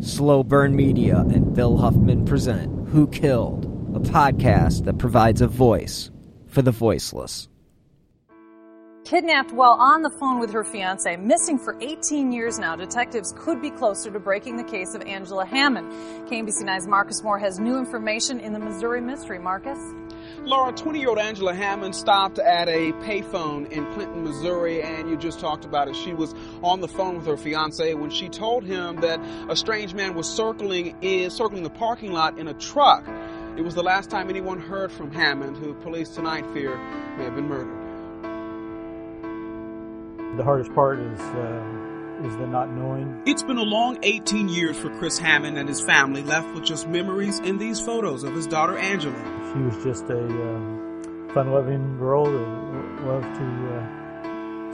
Slow Burn Media and Bill Huffman present Who Killed, a podcast that provides a voice for the voiceless. Kidnapped while on the phone with her fiance, missing for 18 years now, detectives could be closer to breaking the case of Angela Hammond. KMBC 9's Marcus Moore has new information in the Missouri mystery. Marcus? Laura, 20 year old Angela Hammond stopped at a payphone in Clinton, Missouri, and you just talked about it. She was on the phone with her fiance when she told him that a strange man was circling in, circling the parking lot in a truck. It was the last time anyone heard from Hammond, who police tonight fear may have been murdered. The hardest part is uh, is the not knowing. It's been a long 18 years for Chris Hammond and his family, left with just memories in these photos of his daughter Angela. She was just a um, fun-loving girl that loved to. Uh,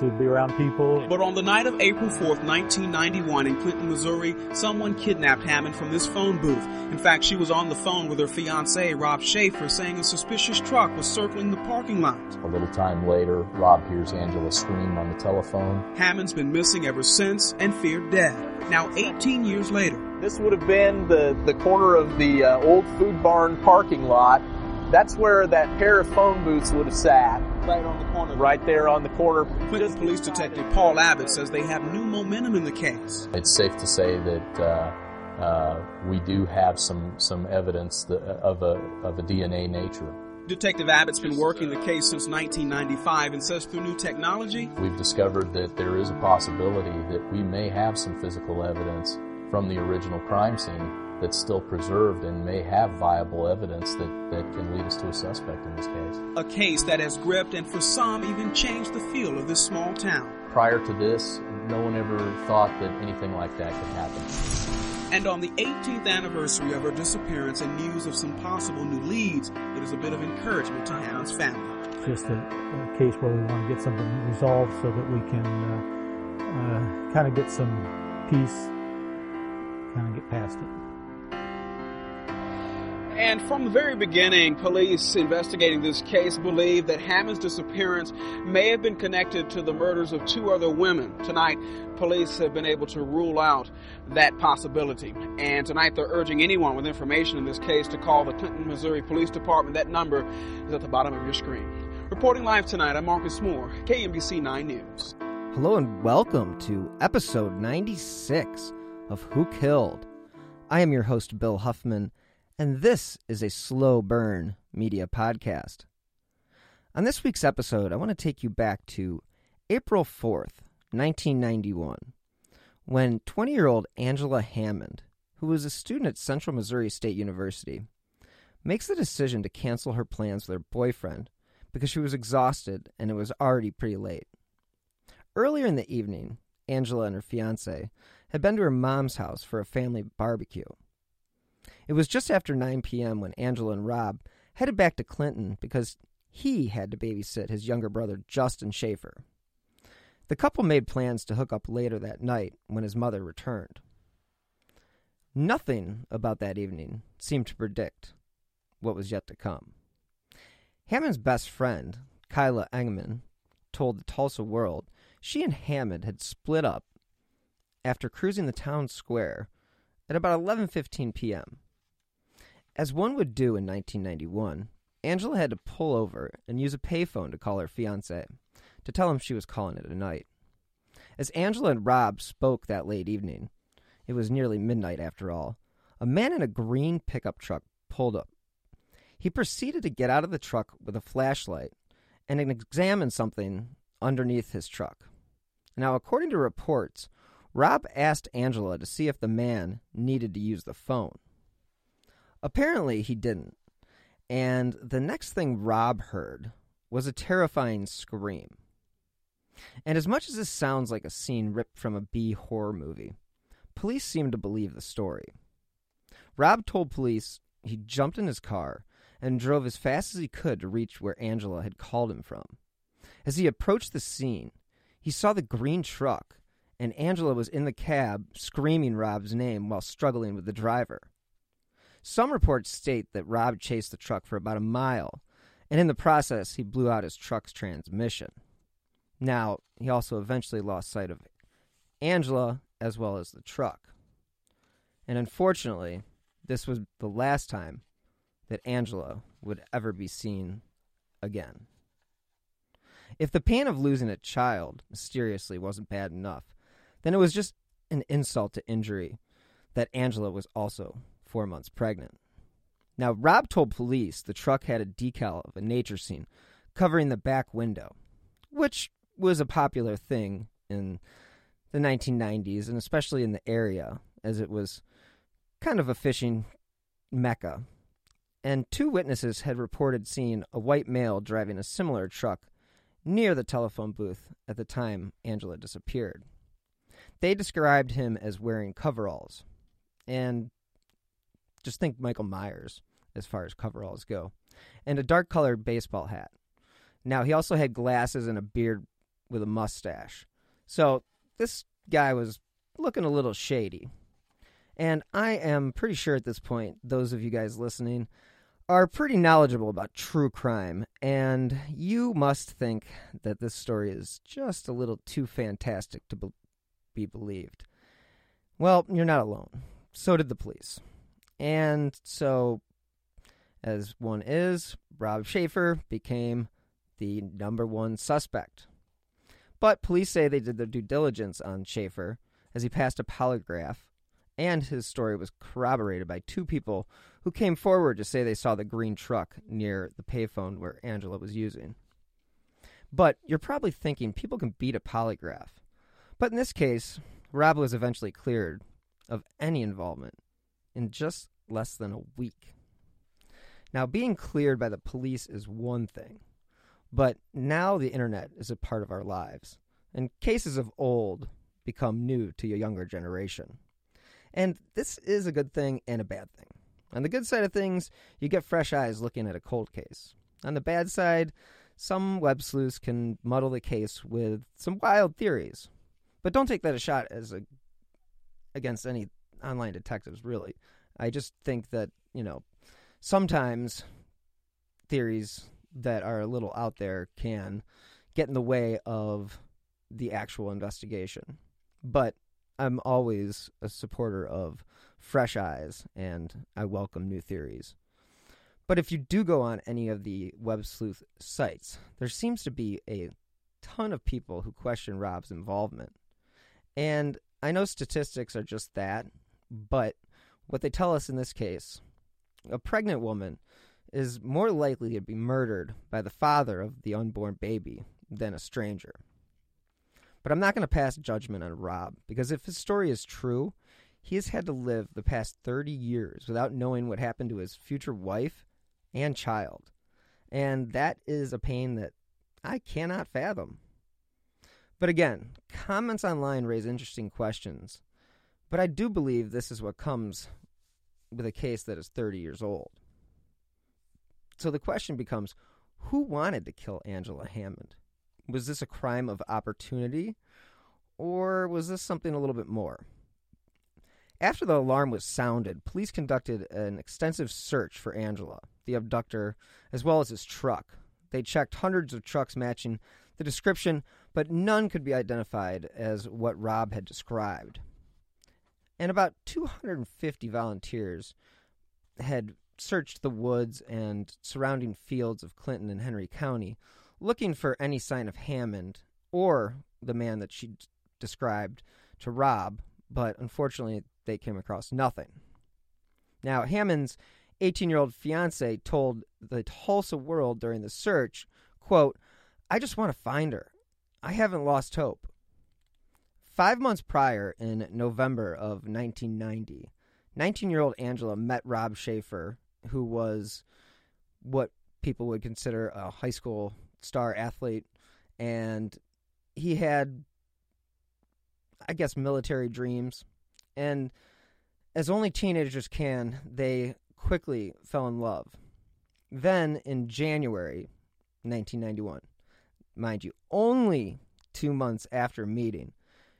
to be around people. But on the night of April 4th, 1991 in Clinton, Missouri, someone kidnapped Hammond from this phone booth. In fact, she was on the phone with her fiance, Rob Schaefer, saying a suspicious truck was circling the parking lot. A little time later, Rob hears Angela scream on the telephone. Hammond's been missing ever since and feared dead. Now 18 years later. This would have been the, the corner of the uh, old food barn parking lot. That's where that pair of phone booths would have sat right on the corner. Right there on the corner. Clinton Police Detective Paul Abbott says they have new momentum in the case. It's safe to say that uh, uh, we do have some some evidence that, of a of a DNA nature. Detective Abbott's been working the case since 1995 and says through new technology, we've discovered that there is a possibility that we may have some physical evidence from the original crime scene that's still preserved and may have viable evidence that, that can lead us to a suspect in this case. A case that has gripped and for some even changed the feel of this small town. Prior to this, no one ever thought that anything like that could happen. And on the 18th anniversary of her disappearance and news of some possible new leads, it is a bit of encouragement to Hammond's family. Just a, a case where we want to get something resolved so that we can uh, uh, kind of get some peace, kind of get past it. And from the very beginning, police investigating this case believe that Hammond's disappearance may have been connected to the murders of two other women. Tonight, police have been able to rule out that possibility. And tonight, they're urging anyone with information in this case to call the Clinton, Missouri Police Department. That number is at the bottom of your screen. Reporting live tonight, I'm Marcus Moore, KMBC 9 News. Hello and welcome to episode 96 of Who Killed. I am your host, Bill Huffman and this is a slow burn media podcast. On this week's episode, I want to take you back to April 4th, 1991, when 20 year old Angela Hammond, who was a student at Central Missouri State University, makes the decision to cancel her plans with her boyfriend because she was exhausted and it was already pretty late. Earlier in the evening, Angela and her fiance had been to her mom's house for a family barbecue. It was just after 9 p.m. when Angela and Rob headed back to Clinton because he had to babysit his younger brother, Justin Schaefer. The couple made plans to hook up later that night when his mother returned. Nothing about that evening seemed to predict what was yet to come. Hammond's best friend, Kyla Engman, told the Tulsa World she and Hammond had split up after cruising the town square at about 11:15 p.m. As one would do in 1991, Angela had to pull over and use a payphone to call her fiance to tell him she was calling it a night. As Angela and Rob spoke that late evening, it was nearly midnight after all, a man in a green pickup truck pulled up. He proceeded to get out of the truck with a flashlight and examine something underneath his truck. Now, according to reports, Rob asked Angela to see if the man needed to use the phone. Apparently, he didn't. And the next thing Rob heard was a terrifying scream. And as much as this sounds like a scene ripped from a B horror movie, police seemed to believe the story. Rob told police he jumped in his car and drove as fast as he could to reach where Angela had called him from. As he approached the scene, he saw the green truck, and Angela was in the cab screaming Rob's name while struggling with the driver. Some reports state that Rob chased the truck for about a mile, and in the process, he blew out his truck's transmission. Now, he also eventually lost sight of Angela as well as the truck. And unfortunately, this was the last time that Angela would ever be seen again. If the pain of losing a child mysteriously wasn't bad enough, then it was just an insult to injury that Angela was also four months pregnant. Now, Rob told police the truck had a decal of a nature scene covering the back window, which was a popular thing in the 1990s and especially in the area as it was kind of a fishing mecca. And two witnesses had reported seeing a white male driving a similar truck near the telephone booth at the time Angela disappeared. They described him as wearing coveralls. And just think Michael Myers as far as coveralls go. And a dark colored baseball hat. Now, he also had glasses and a beard with a mustache. So, this guy was looking a little shady. And I am pretty sure at this point, those of you guys listening are pretty knowledgeable about true crime, and you must think that this story is just a little too fantastic to be, be believed. Well, you're not alone. So did the police. And so, as one is, Rob Schaefer became the number one suspect. But police say they did their due diligence on Schaefer as he passed a polygraph, and his story was corroborated by two people who came forward to say they saw the green truck near the payphone where Angela was using. But you're probably thinking people can beat a polygraph. But in this case, Rob was eventually cleared of any involvement in just less than a week. Now, being cleared by the police is one thing, but now the internet is a part of our lives, and cases of old become new to a younger generation. And this is a good thing and a bad thing. On the good side of things, you get fresh eyes looking at a cold case. On the bad side, some web sleuths can muddle the case with some wild theories. But don't take that a shot as a against any online detectives, really. I just think that, you know, sometimes theories that are a little out there can get in the way of the actual investigation. But I'm always a supporter of fresh eyes and I welcome new theories. But if you do go on any of the web sleuth sites, there seems to be a ton of people who question Rob's involvement. And I know statistics are just that, but what they tell us in this case a pregnant woman is more likely to be murdered by the father of the unborn baby than a stranger. But I'm not going to pass judgment on Rob because if his story is true, he has had to live the past 30 years without knowing what happened to his future wife and child. And that is a pain that I cannot fathom. But again, comments online raise interesting questions. But I do believe this is what comes with a case that is 30 years old. So the question becomes who wanted to kill Angela Hammond? Was this a crime of opportunity? Or was this something a little bit more? After the alarm was sounded, police conducted an extensive search for Angela, the abductor, as well as his truck. They checked hundreds of trucks matching the description, but none could be identified as what Rob had described. And about 250 volunteers had searched the woods and surrounding fields of Clinton and Henry County, looking for any sign of Hammond or the man that she described to Rob, but unfortunately they came across nothing. Now, Hammond's 18 year old fiance told the Tulsa World during the search, quote, I just want to find her. I haven't lost hope. Five months prior, in November of 1990, 19 year old Angela met Rob Schaefer, who was what people would consider a high school star athlete. And he had, I guess, military dreams. And as only teenagers can, they quickly fell in love. Then, in January 1991, mind you, only two months after meeting,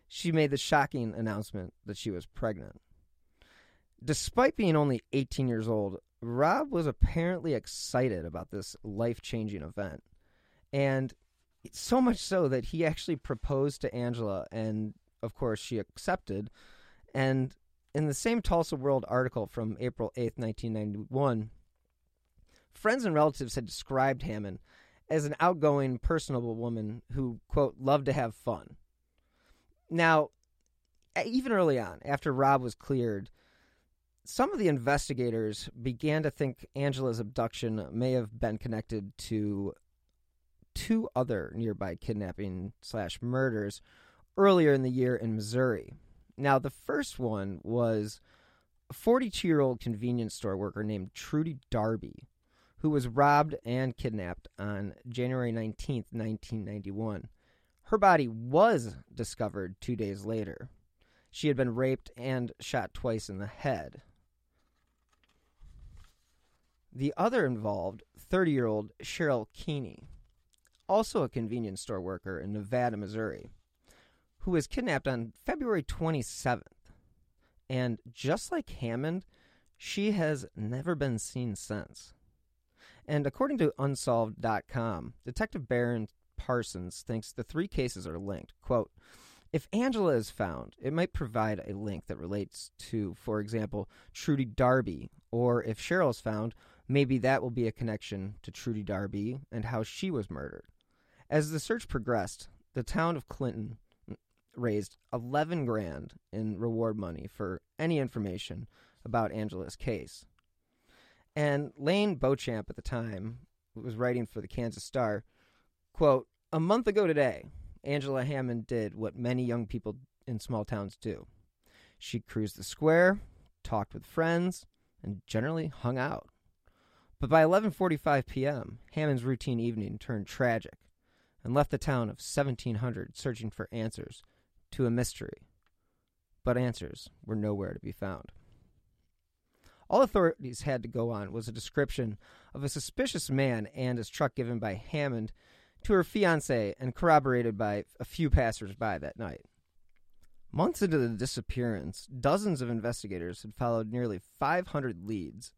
she made the shocking announcement that she was pregnant. Despite being only 18 years old, Rob was apparently excited about this life changing event. And so much so that he actually proposed to Angela, and of course, she accepted. And in the same Tulsa World article from April 8th, 1991, friends and relatives had described Hammond as an outgoing, personable woman who, quote, loved to have fun. Now, even early on, after Rob was cleared, some of the investigators began to think Angela's abduction may have been connected to two other nearby kidnapping slash murders earlier in the year in Missouri. Now, the first one was a 42 year old convenience store worker named Trudy Darby, who was robbed and kidnapped on January 19th, 1991. Her body was discovered two days later. She had been raped and shot twice in the head. The other involved 30 year old Cheryl Keeney, also a convenience store worker in Nevada, Missouri, who was kidnapped on February 27th. And just like Hammond, she has never been seen since. And according to Unsolved.com, Detective Baron Parsons thinks the three cases are linked. Quote, if Angela is found, it might provide a link that relates to, for example, Trudy Darby, or if Cheryl is found, maybe that will be a connection to Trudy Darby and how she was murdered. As the search progressed, the town of Clinton raised 11 grand in reward money for any information about Angela's case. And Lane Beauchamp at the time was writing for the Kansas Star, quote, "A month ago today, Angela Hammond did what many young people in small towns do. She cruised the square, talked with friends, and generally hung out. But by 11:45 p.m., Hammond's routine evening turned tragic and left the town of 1700 searching for answers to a mystery. But answers were nowhere to be found. All authorities had to go on was a description of a suspicious man and his truck given by Hammond to her fiance and corroborated by a few passers-by that night. Months into the disappearance, dozens of investigators had followed nearly 500 leads.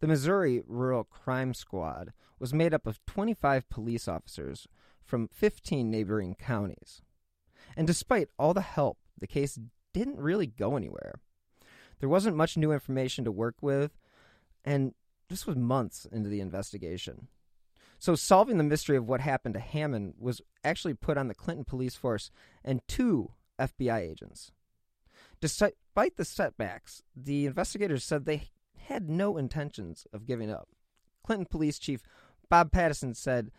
The Missouri Rural Crime Squad was made up of 25 police officers from 15 neighboring counties. And despite all the help, the case didn't really go anywhere. There wasn't much new information to work with, and this was months into the investigation. So, solving the mystery of what happened to Hammond was actually put on the Clinton police force and two FBI agents. Despite the setbacks, the investigators said they had no intentions of giving up. Clinton Police Chief Bob Pattison said,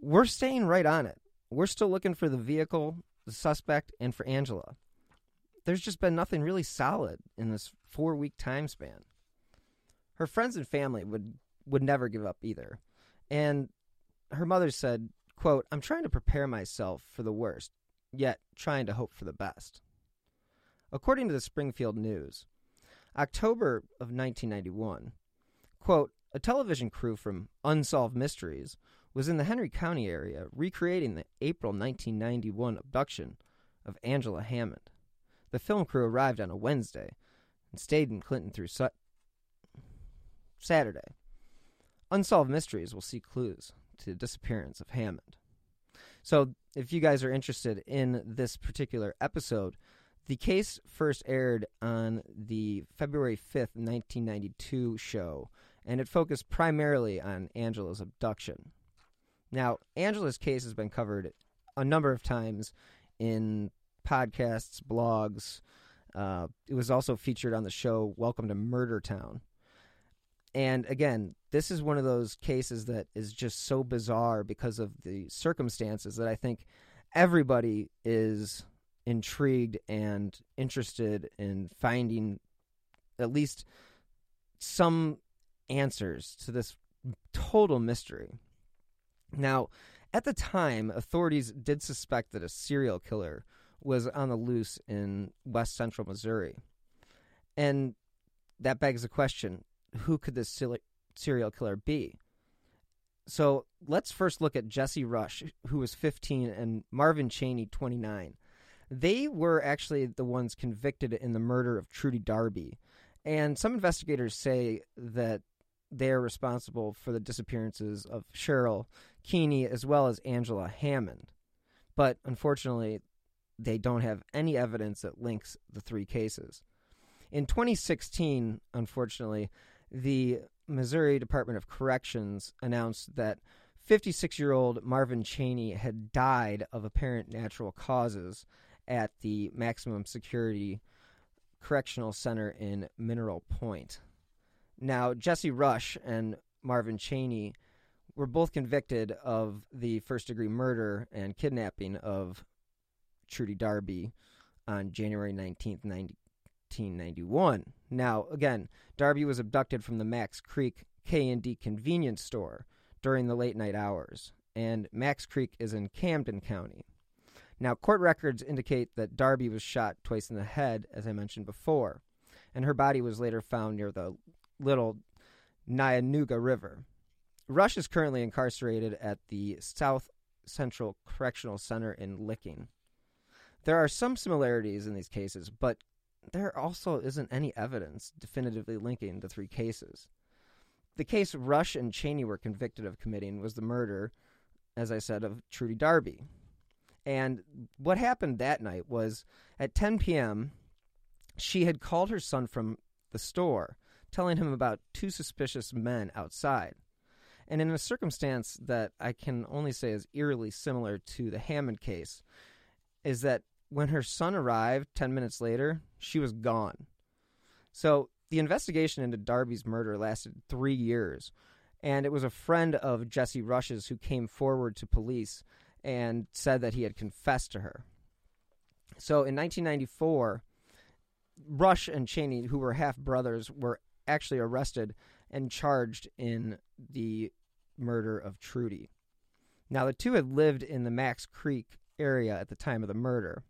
We're staying right on it. We're still looking for the vehicle, the suspect, and for Angela. There's just been nothing really solid in this four week time span. Her friends and family would, would never give up either. And her mother said, quote, I'm trying to prepare myself for the worst, yet trying to hope for the best. According to the Springfield News, October of 1991, quote, a television crew from Unsolved Mysteries was in the Henry County area recreating the April 1991 abduction of Angela Hammond. The film crew arrived on a Wednesday and stayed in Clinton through su- Saturday. Unsolved Mysteries will see clues to the disappearance of Hammond. So, if you guys are interested in this particular episode, the case first aired on the February 5th, 1992 show, and it focused primarily on Angela's abduction. Now, Angela's case has been covered a number of times in podcasts, blogs. Uh, it was also featured on the show Welcome to Murder Town. And again, this is one of those cases that is just so bizarre because of the circumstances that I think everybody is intrigued and interested in finding at least some answers to this total mystery. Now, at the time, authorities did suspect that a serial killer was on the loose in west central Missouri. And that begs the question who could this serial killer be? So let's first look at Jesse Rush, who was 15, and Marvin Cheney, 29. They were actually the ones convicted in the murder of Trudy Darby. And some investigators say that they're responsible for the disappearances of Cheryl Keeney as well as Angela Hammond. But unfortunately, they don't have any evidence that links the three cases. In 2016, unfortunately, the Missouri Department of Corrections announced that 56 year old Marvin Cheney had died of apparent natural causes at the maximum security correctional center in Mineral Point. Now, Jesse Rush and Marvin Cheney were both convicted of the first degree murder and kidnapping of Trudy Darby on January 19th, 1991. Now, again, Darby was abducted from the Macks Creek K&D convenience store during the late night hours, and Macks Creek is in Camden County. Now, court records indicate that Darby was shot twice in the head, as I mentioned before, and her body was later found near the Little Niangua River. Rush is currently incarcerated at the South Central Correctional Center in Licking. There are some similarities in these cases, but there also isn't any evidence definitively linking the three cases. The case Rush and Cheney were convicted of committing was the murder, as I said, of Trudy Darby. And what happened that night was at 10 p.m., she had called her son from the store, telling him about two suspicious men outside. And in a circumstance that I can only say is eerily similar to the Hammond case, is that when her son arrived 10 minutes later, she was gone. So the investigation into Darby's murder lasted three years, and it was a friend of Jesse Rush's who came forward to police and said that he had confessed to her. So in 1994, Rush and Cheney, who were half brothers, were actually arrested and charged in the murder of Trudy. Now, the two had lived in the Macks Creek area at the time of the murder.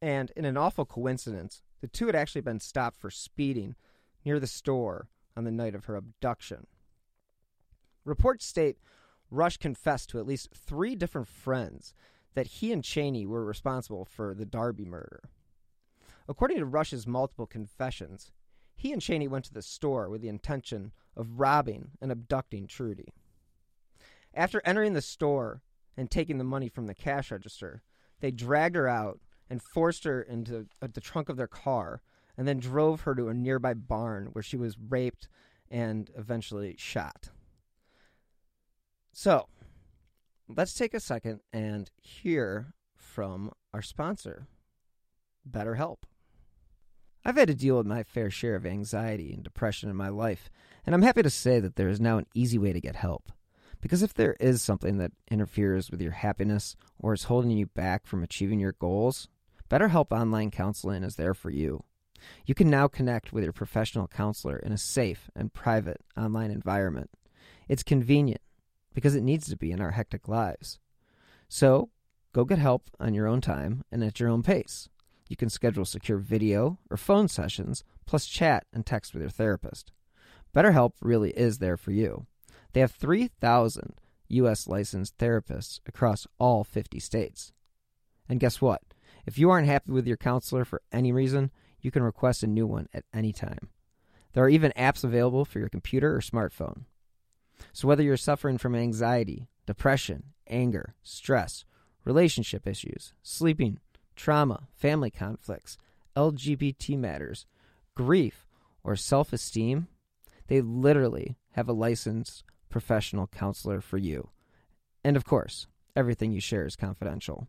And in an awful coincidence, the two had actually been stopped for speeding near the store on the night of her abduction. Reports state Rush confessed to at least three different friends that he and Cheney were responsible for the Darby murder. According to Rush's multiple confessions, he and Cheney went to the store with the intention of robbing and abducting Trudy. After entering the store and taking the money from the cash register, they dragged her out and forced her into uh, the trunk of their car and then drove her to a nearby barn where she was raped and eventually shot. So, let's take a second and hear from our sponsor, BetterHelp. I've had to deal with my fair share of anxiety and depression in my life, and I'm happy to say that there is now an easy way to get help. Because if there is something that interferes with your happiness or is holding you back from achieving your goals, BetterHelp Online Counseling is there for you. You can now connect with your professional counselor in a safe and private online environment. It's convenient because it needs to be in our hectic lives. So, go get help on your own time and at your own pace. You can schedule secure video or phone sessions, plus chat and text with your therapist. BetterHelp really is there for you. They have 3,000 U.S. licensed therapists across all 50 states. And guess what? If you aren't happy with your counselor for any reason, you can request a new one at any time. There are even apps available for your computer or smartphone. So, whether you're suffering from anxiety, depression, anger, stress, relationship issues, sleeping, trauma, family conflicts, LGBT matters, grief, or self esteem, they literally have a licensed professional counselor for you. And of course, everything you share is confidential.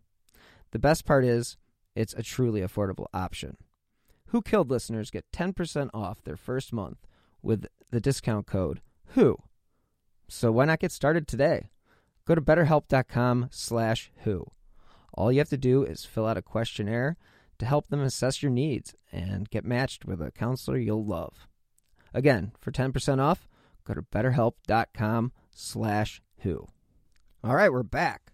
The best part is, it's a truly affordable option. Who Killed listeners get 10% off their first month with the discount code WHO. So why not get started today? Go to betterhelp.com slash who. All you have to do is fill out a questionnaire to help them assess your needs and get matched with a counselor you'll love. Again, for 10% off, go to betterhelp.com slash who. All right, we're back.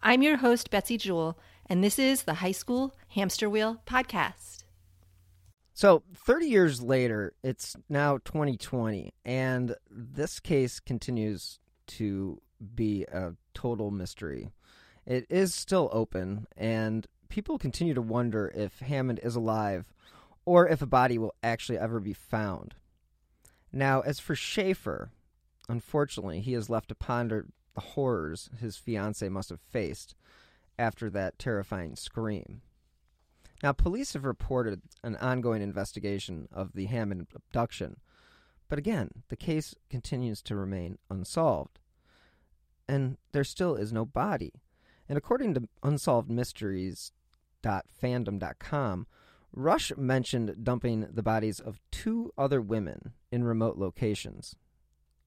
I'm your host, Betsy Jewell, and this is the High School Hamster Wheel Podcast. So, 30 years later, it's now 2020, and this case continues to be a total mystery. It is still open, and people continue to wonder if Hammond is alive or if a body will actually ever be found. Now, as for Schaefer, unfortunately, he is left to ponder the horrors his fiancee must have faced after that terrifying scream. Now, police have reported an ongoing investigation of the Hammond abduction, but again, the case continues to remain unsolved. And there still is no body. And according to unsolvedmysteries.fandom.com, Rush mentioned dumping the bodies of two other women in remote locations.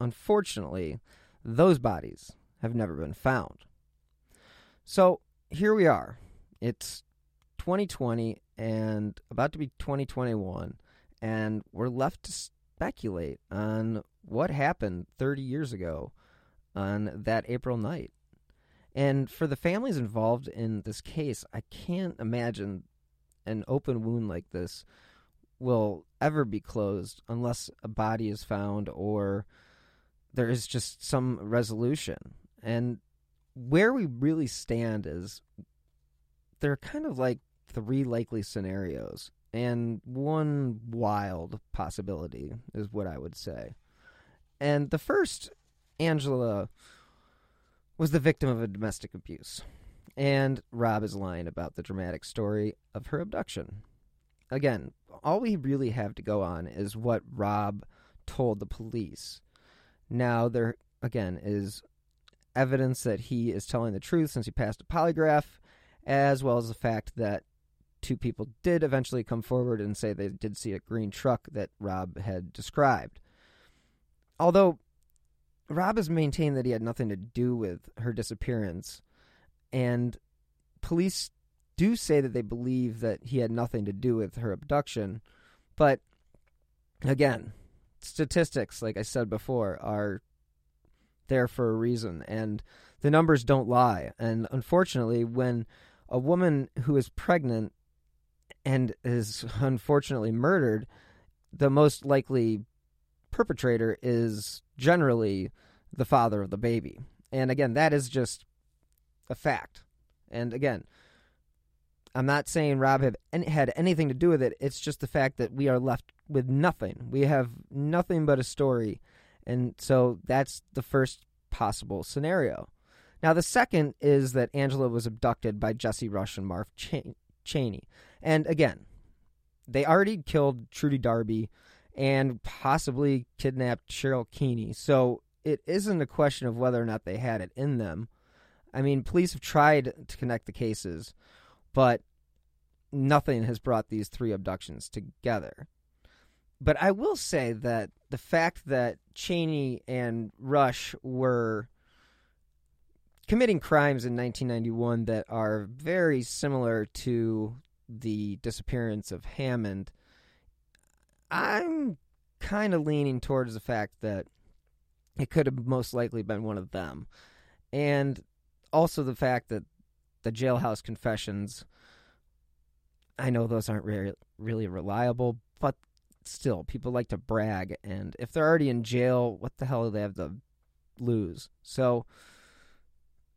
Unfortunately, those bodies have never been found. So here we are. It's 2020 and about to be 2021, and we're left to speculate on what happened 30 years ago on that April night. And for the families involved in this case, I can't imagine an open wound like this will ever be closed unless a body is found or there is just some resolution. And where we really stand is there are kind of like three likely scenarios and one wild possibility is what I would say. And the first, Angela was the victim of a domestic abuse. And Rob is lying about the dramatic story of her abduction. Again, all we really have to go on is what Rob told the police. Now, there, again, is evidence that he is telling the truth since he passed a polygraph, as well as the fact that two people did eventually come forward and say they did see a green truck that Rob had described. Although Rob has maintained that he had nothing to do with her disappearance, and police do say that they believe that he had nothing to do with her abduction. But again, statistics, like I said before, are there for a reason, and the numbers don't lie. And unfortunately, when a woman who is pregnant and is unfortunately murdered, the most likely perpetrator is generally the father of the baby. And again, that is just a fact. And again, I'm not saying Rob had, had anything to do with it. It's just the fact that we are left with nothing. We have nothing but a story. And so that's the first possible scenario. Now, the second is that Angela was abducted by Jesse Rush and Marv Cheney. And again, they already killed Trudy Darby and possibly kidnapped Cheryl Keeney. So it isn't a question of whether or not they had it in them. I mean, police have tried to connect the cases, but nothing has brought these three abductions together. But I will say that the fact that Cheney and Rush were committing crimes in 1991 that are very similar to the disappearance of Hammond, I'm kind of leaning towards the fact that it could have most likely been one of them. And also the fact that the jailhouse confessions, I know those aren't really, really reliable, but still, people like to brag. And if they're already in jail, what the hell do they have to lose? So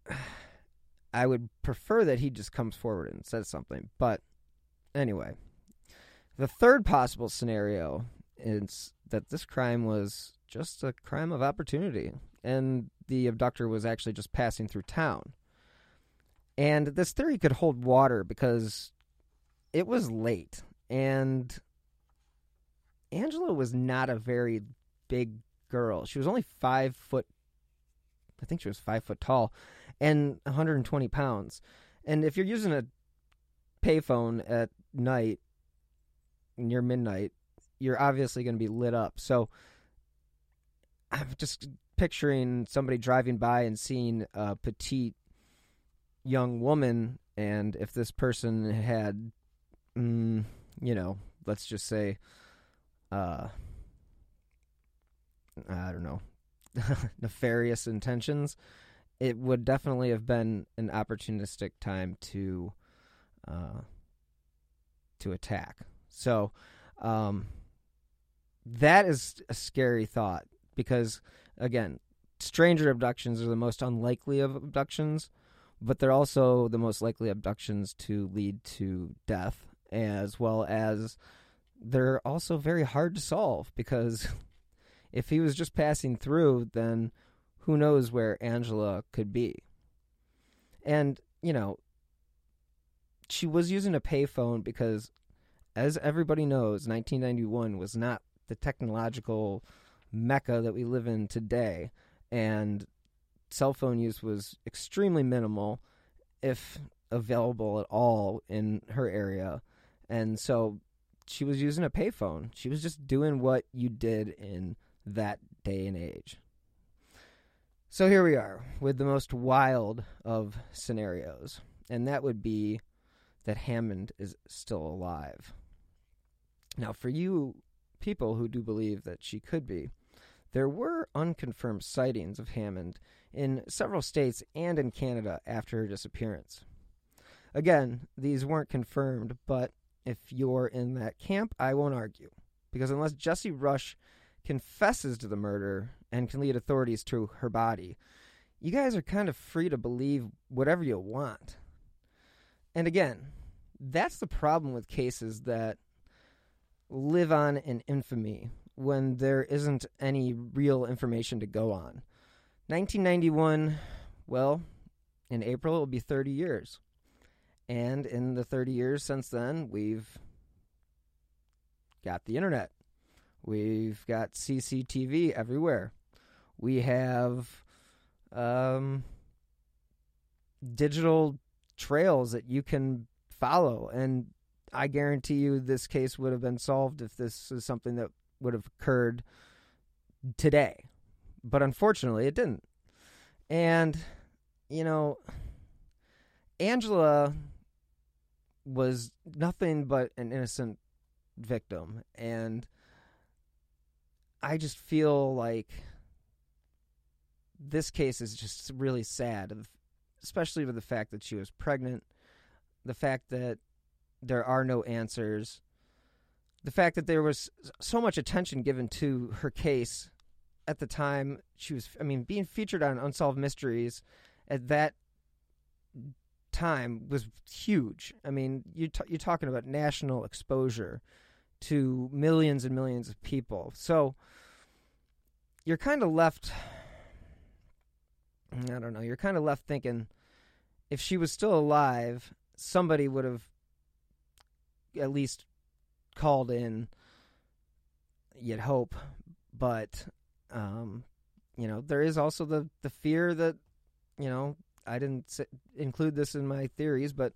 I would prefer that he just comes forward and says something. But anyway, the third possible scenario is that this crime was just a crime of opportunity and the abductor was actually just passing through town. And this theory could hold water because it was late and Angela was not a very big girl. She was only five foot, I think she was five foot tall, and 120 pounds. And if you're using a payphone at night near midnight, you're obviously going to be lit up. So I'm just picturing somebody driving by and seeing a petite young woman, and if this person had, mm, you know, let's just say, uh, I don't know, nefarious intentions, it would definitely have been an opportunistic time to, uh, to attack. So, Um, that is a scary thought because, again, stranger abductions are the most unlikely of abductions, but they're also the most likely abductions to lead to death, as well as they're also very hard to solve because if he was just passing through, then who knows where Angela could be. And, you know, she was using a payphone because, as everybody knows, 1991 was not the technological mecca that we live in today. And cell phone use was extremely minimal, if available at all, in her area. And so she was using a payphone. She was just doing what you did in that day and age. So here we are with the most wild of scenarios, and that would be that Hammond is still alive. Now, for you people who do believe that she could be, there were unconfirmed sightings of Hammond in several states and in Canada after her disappearance. Again, these weren't confirmed, but if you're in that camp, I won't argue. Because unless Jesse Rush confesses to the murder and can lead authorities to her body, you guys are kind of free to believe whatever you want. And again, that's the problem with cases that live on in infamy when there isn't any real information to go on. 1991, well, in April it will be 30 years. And in the 30 years since then, we've got the internet. We've got CCTV everywhere. We have um, digital trails that you can follow. And I guarantee you this case would have been solved if this is something that would have occurred today. But unfortunately, it didn't. And, you know, Angela was nothing but an innocent victim. And I just feel like this case is just really sad, especially with the fact that she was pregnant, the fact that there are no answers, the fact that there was so much attention given to her case at the time she was I mean being featured on Unsolved Mysteries at that time was huge. I mean, you t- you're talking about national exposure to millions and millions of people. So you're kind of left I don't know, you're kind of left thinking if she was still alive, somebody would have at least called in you'd hope, but um you know, there is also the the fear that you know, I didn't s- include this in my theories, but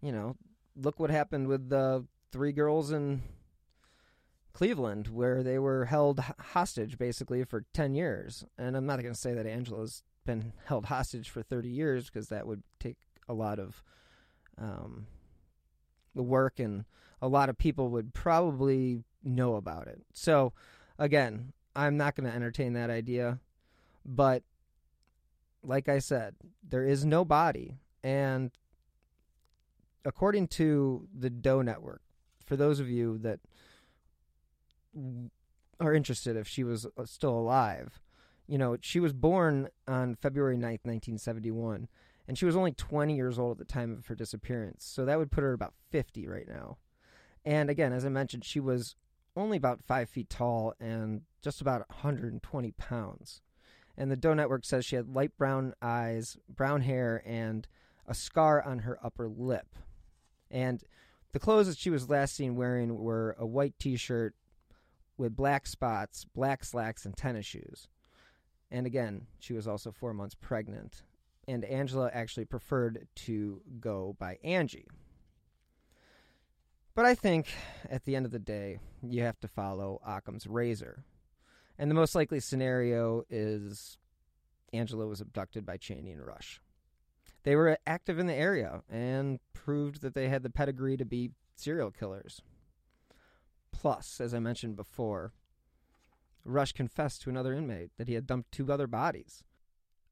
you know, look what happened with the three girls in Cleveland, where they were held hostage basically for 10 years. And I'm not going to say that Angela's been held hostage for 30 years because that would take a lot of um, work and a lot of people would probably know about it. So, again, I'm not going to entertain that idea. But, like I said, there is no body. And according to the Doe Network, for those of you that are interested if she was uh, still alive. You know, she was born on February 9th, 1971, and she was only 20 years old at the time of her disappearance. So that would put her about 50 right now. And again, as I mentioned, she was only about five feet tall and just about 120 pounds. And the Doe Network says she had light brown eyes, brown hair, and a scar on her upper lip. And the clothes that she was last seen wearing were a white t shirt, with black spots, black slacks, and tennis shoes. And again, she was also four months pregnant. And Angela actually preferred to go by Angie. But I think at the end of the day, you have to follow Occam's razor. And the most likely scenario is Angela was abducted by Cheney and Rush. They were active in the area and proved that they had the pedigree to be serial killers. Plus, as I mentioned before, Rush confessed to another inmate that he had dumped two other bodies.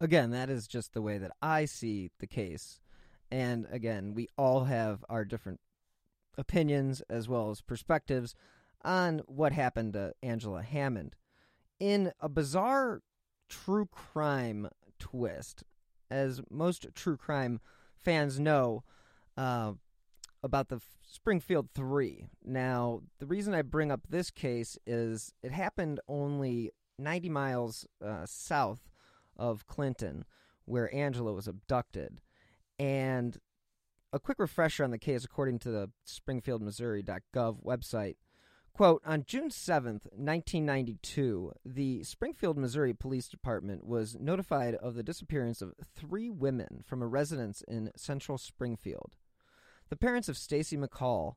Again, that is just the way that I see the case. And again, we all have our different opinions as well as perspectives on what happened to Angela Hammond. In a bizarre true crime twist, as most true crime fans know uh, about the Springfield Three. Now, the reason I bring up this case is it happened only 90 miles uh, south of Clinton, where Angela was abducted. And a quick refresher on the case, according to the SpringfieldMissouri.gov website. Quote, on June 7th, 1992, the Springfield, Missouri Police Department was notified of the disappearance of three women from a residence in central Springfield. The parents of Stacy McCall,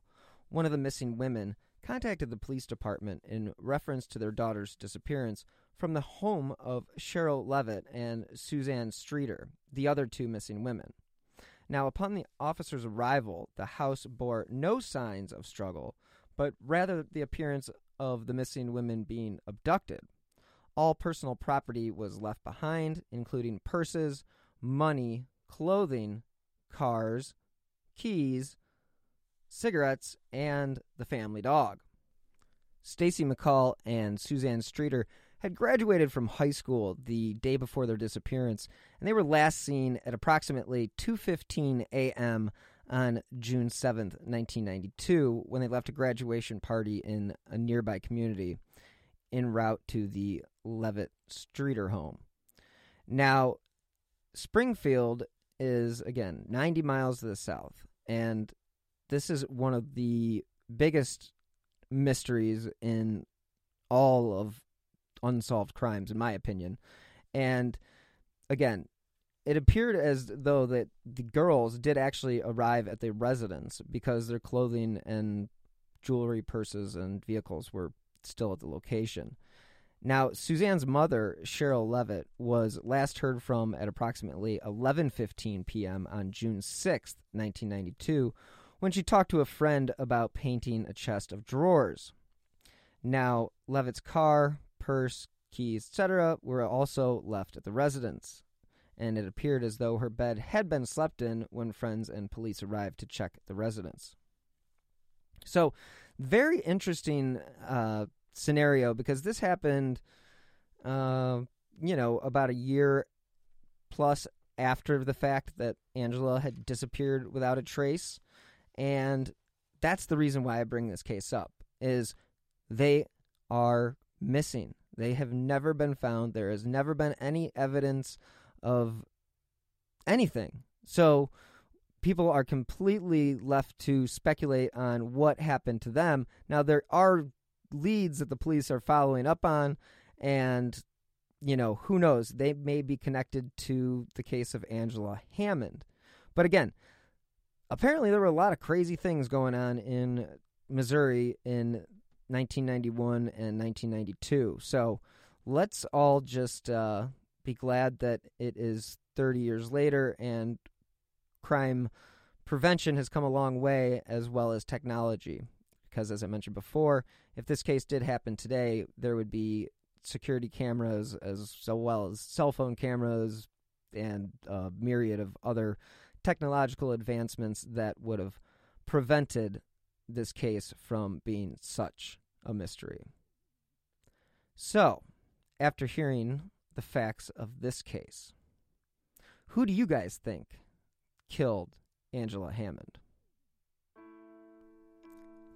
one of the missing women, contacted the police department in reference to their daughter's disappearance from the home of Sherrill Levitt and Suzanne Streeter, the other two missing women. Now, upon the officer's arrival, the house bore no signs of struggle, but rather the appearance of the missing women being abducted. All personal property was left behind, including purses, money, clothing, cars, keys, cigarettes, and the family dog. Stacy McCall and Suzanne Streeter had graduated from high school the day before their disappearance, and they were last seen at approximately 2:15 a.m. on June 7th, 1992, when they left a graduation party in a nearby community en route to the Levitt Streeter home. Now, Springfield is again 90 miles to the south, and this is one of the biggest mysteries in all of unsolved crimes, in my opinion. And again, it appeared as though that the girls did actually arrive at the residence because their clothing and jewelry, purses, and vehicles were still at the location. Now, Suzanne's mother, Sherrill Levitt, was last heard from at approximately 11:15 p.m. on June 6, 1992, when she talked to a friend about painting a chest of drawers. Now, Levitt's car, purse, keys, etc., were also left at the residence, and it appeared as though her bed had been slept in when friends and police arrived to check the residence. So, very interesting uh, scenario because this happened, uh, you know, about a year plus after the fact that Angela had disappeared without a trace, and that's the reason why I bring this case up is they are missing. They have never been found. There has never been any evidence of anything. So people are completely left to speculate on what happened to them. Now there are leads that the police are following up on and you know, who knows? They may be connected to the case of Angela Hammond. But again, apparently there were a lot of crazy things going on in Missouri in 1991 and 1992. So let's all just uh, be glad that it is 30 years later and crime prevention has come a long way as well as technology. Because, as I mentioned before, if this case did happen today, there would be security cameras as well as cell phone cameras and a myriad of other technological advancements that would have prevented this case from being such a mystery. So, after hearing the facts of this case, who do you guys think killed Angela Hammond?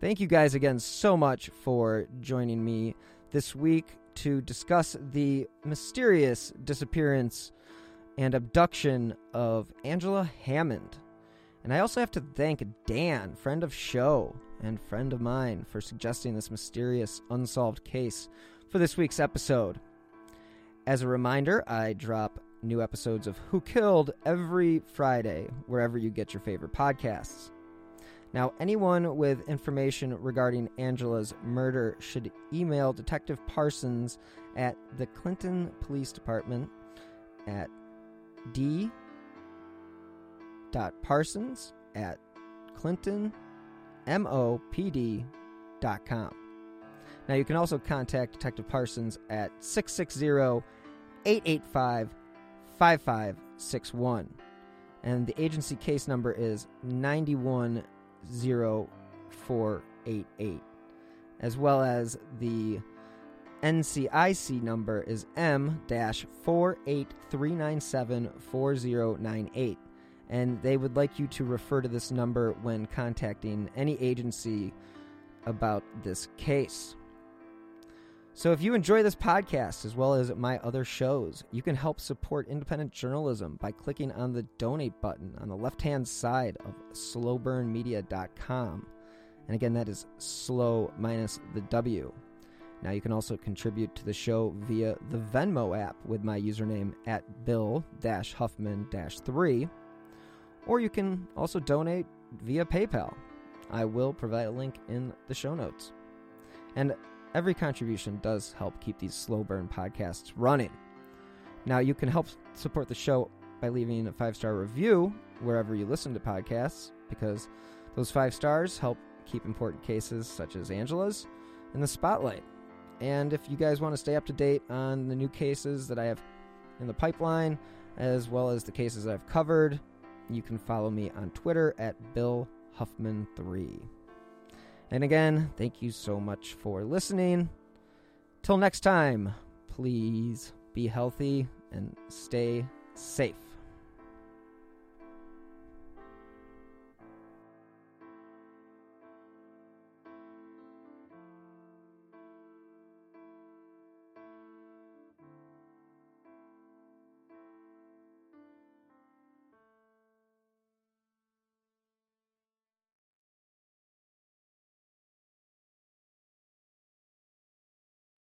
Thank you guys again so much for joining me this week to discuss the mysterious disappearance and abduction of Angela Hammond. And I also have to thank Dan, friend of show and friend of mine, for suggesting this mysterious unsolved case for this week's episode. As a reminder, I drop new episodes of Who Killed every Friday, wherever you get your favorite podcasts. Now, anyone with information regarding Angela's murder should email Detective Parsons at the Clinton Police Department at d parsons at clintonmopd.com. Now, you can also contact Detective Parsons at 660 885 5561. And the agency case number is 910488. as well as the NCIC number is M 483974098. And they would like you to refer to this number when contacting any agency about this case. So, if you enjoy this podcast as well as my other shows, you can help support independent journalism by clicking on the donate button on the left hand side of slowburnmedia.com. And again, that is slow minus the W. Now, you can also contribute to the show via the Venmo app with my username at Bill Huffman 3, or you can also donate via PayPal. I will provide a link in the show notes. And Every contribution does help keep these slow burn podcasts running. Now, you can help support the show by leaving a five star review wherever you listen to podcasts, because those five stars help keep important cases such as Angela's in the spotlight. And if you guys want to stay up to date on the new cases that I have in the pipeline, as well as the cases I've covered, you can follow me on Twitter at Bill Huffman3. And again, thank you so much for listening. Till next time, please be healthy and stay safe.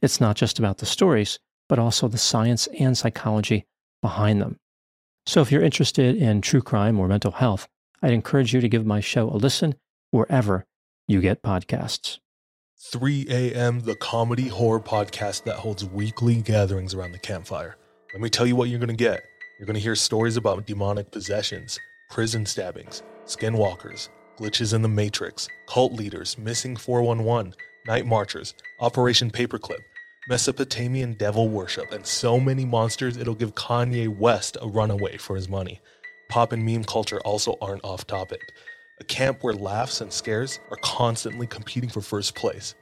It's not just about the stories, but also the science and psychology behind them. So if you're interested in true crime or mental health, I'd encourage you to give my show a listen wherever you get podcasts. 3 a.m., the comedy horror podcast that holds weekly gatherings around the campfire. Let me tell you what you're going to get. You're going to hear stories about demonic possessions, prison stabbings, skinwalkers, glitches in the Matrix, cult leaders, missing 411 Night Marchers, Operation Paperclip, Mesopotamian devil worship, and so many monsters it'll give Kanye West a runaway for his money. Pop and meme culture also aren't off topic. A camp where laughs and scares are constantly competing for first place.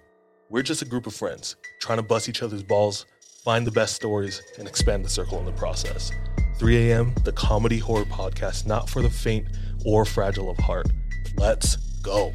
We're just a group of friends trying to bust each other's balls, find the best stories, and expand the circle in the process. 3 a.m., the comedy horror podcast not for the faint or fragile of heart. Let's go.